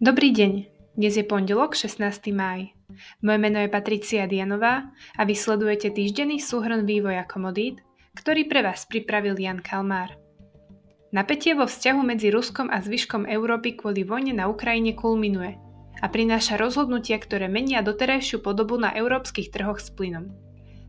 Dobrý deň, dnes je pondelok 16. máj. Moje meno je Patricia Dianová a vy sledujete týždenný súhrn vývoja komodít, ktorý pre vás pripravil Jan Kalmár. Napätie vo vzťahu medzi Ruskom a zvyškom Európy kvôli vojne na Ukrajine kulminuje a prináša rozhodnutia, ktoré menia doterajšiu podobu na európskych trhoch s plynom.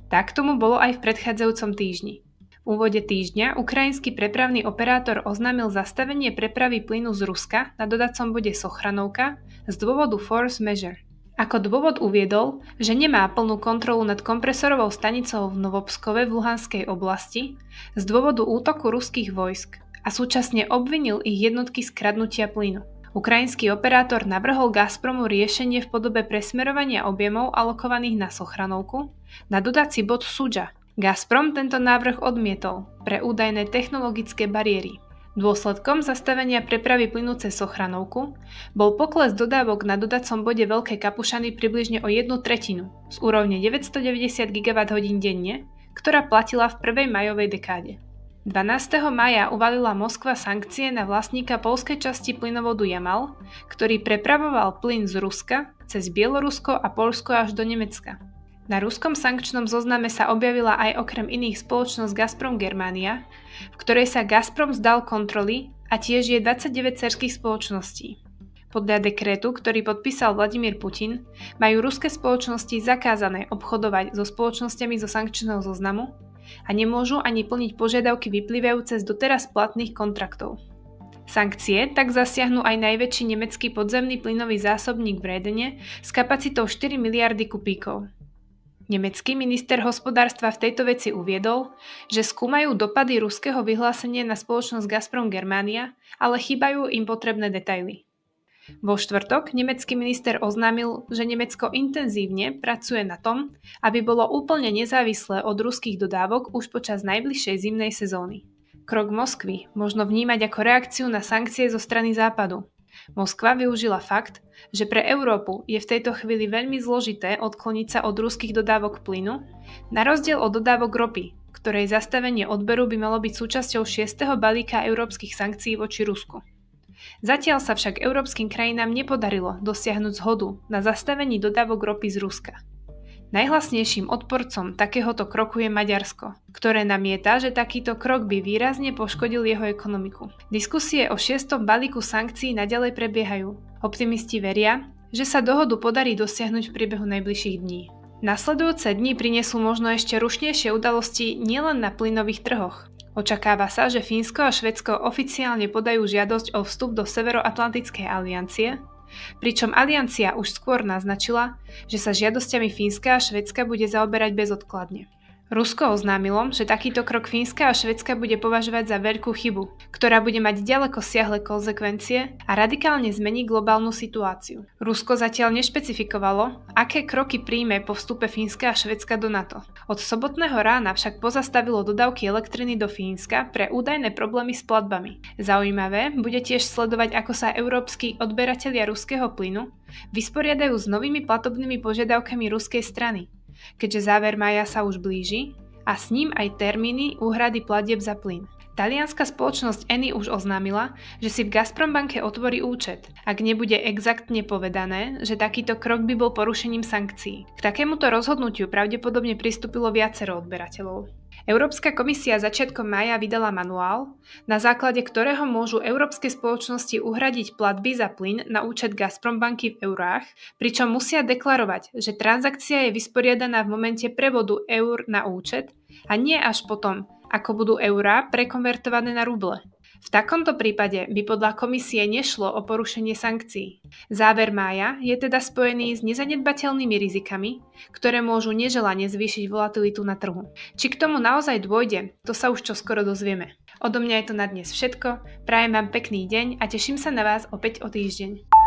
Tak tomu bolo aj v predchádzajúcom týždni. V úvode týždňa ukrajinský prepravný operátor oznámil zastavenie prepravy plynu z Ruska na dodacom bode Sochranovka z dôvodu force measure. Ako dôvod uviedol, že nemá plnú kontrolu nad kompresorovou stanicou v Novopskove v Luhanskej oblasti z dôvodu útoku ruských vojsk a súčasne obvinil ich jednotky skradnutia plynu. Ukrajinský operátor navrhol Gazpromu riešenie v podobe presmerovania objemov alokovaných na Sochranovku na dodací bod Suja, Gazprom tento návrh odmietol pre údajné technologické bariéry. Dôsledkom zastavenia prepravy plynu cez Sochranovku bol pokles dodávok na dodacom bode Veľkej Kapušany približne o jednu tretinu z úrovne 990 GWh denne, ktorá platila v prvej majovej dekáde. 12. maja uvalila Moskva sankcie na vlastníka polskej časti plynovodu Jamal, ktorý prepravoval plyn z Ruska cez Bielorusko a Polsko až do Nemecka. Na ruskom sankčnom zozname sa objavila aj okrem iných spoločnosť Gazprom Germania, v ktorej sa Gazprom zdal kontroly a tiež je 29 cerských spoločností. Podľa dekrétu, ktorý podpísal Vladimír Putin, majú ruské spoločnosti zakázané obchodovať so spoločnosťami zo sankčného zoznamu a nemôžu ani plniť požiadavky vyplývajúce z doteraz platných kontraktov. Sankcie tak zasiahnu aj najväčší nemecký podzemný plynový zásobník v Redene s kapacitou 4 miliardy kupíkov. Nemecký minister hospodárstva v tejto veci uviedol, že skúmajú dopady ruského vyhlásenia na spoločnosť Gazprom Germania, ale chýbajú im potrebné detaily. Vo štvrtok nemecký minister oznámil, že Nemecko intenzívne pracuje na tom, aby bolo úplne nezávislé od ruských dodávok už počas najbližšej zimnej sezóny. Krok Moskvy možno vnímať ako reakciu na sankcie zo strany Západu, Moskva využila fakt, že pre Európu je v tejto chvíli veľmi zložité odkloniť sa od ruských dodávok plynu, na rozdiel od dodávok ropy, ktorej zastavenie odberu by malo byť súčasťou 6. balíka európskych sankcií voči Rusku. Zatiaľ sa však európskym krajinám nepodarilo dosiahnuť zhodu na zastavení dodávok ropy z Ruska. Najhlasnejším odporcom takéhoto kroku je Maďarsko, ktoré namieta, že takýto krok by výrazne poškodil jeho ekonomiku. Diskusie o šiestom balíku sankcií naďalej prebiehajú. Optimisti veria, že sa dohodu podarí dosiahnuť v priebehu najbližších dní. Nasledujúce dni prinesú možno ešte rušnejšie udalosti nielen na plynových trhoch. Očakáva sa, že Fínsko a Švedsko oficiálne podajú žiadosť o vstup do Severoatlantickej aliancie, Pričom aliancia už skôr naznačila, že sa žiadosťami Fínska a Švedska bude zaoberať bezodkladne. Rusko oznámilo, že takýto krok Fínska a Švedska bude považovať za veľkú chybu, ktorá bude mať ďaleko siahle konzekvencie a radikálne zmení globálnu situáciu. Rusko zatiaľ nešpecifikovalo, aké kroky príjme po vstupe Fínska a Švedska do NATO. Od sobotného rána však pozastavilo dodávky elektriny do Fínska pre údajné problémy s platbami. Zaujímavé bude tiež sledovať, ako sa európsky odberatelia ruského plynu vysporiadajú s novými platobnými požiadavkami ruskej strany keďže záver maja sa už blíži a s ním aj termíny úhrady platieb za plyn. Talianská spoločnosť Eni už oznámila, že si v Gazprombanke otvorí účet, ak nebude exaktne povedané, že takýto krok by bol porušením sankcií. K takémuto rozhodnutiu pravdepodobne pristúpilo viacero odberateľov. Európska komisia začiatkom mája vydala manuál, na základe ktorého môžu európske spoločnosti uhradiť platby za plyn na účet Gazprombanky v eurách, pričom musia deklarovať, že transakcia je vysporiadaná v momente prevodu eur na účet a nie až potom, ako budú eurá prekonvertované na ruble. V takomto prípade by podľa komisie nešlo o porušenie sankcií. Záver mája je teda spojený s nezanedbateľnými rizikami, ktoré môžu neželane zvýšiť volatilitu na trhu. Či k tomu naozaj dôjde, to sa už čoskoro dozvieme. Odo mňa je to na dnes všetko, prajem vám pekný deň a teším sa na vás opäť o týždeň.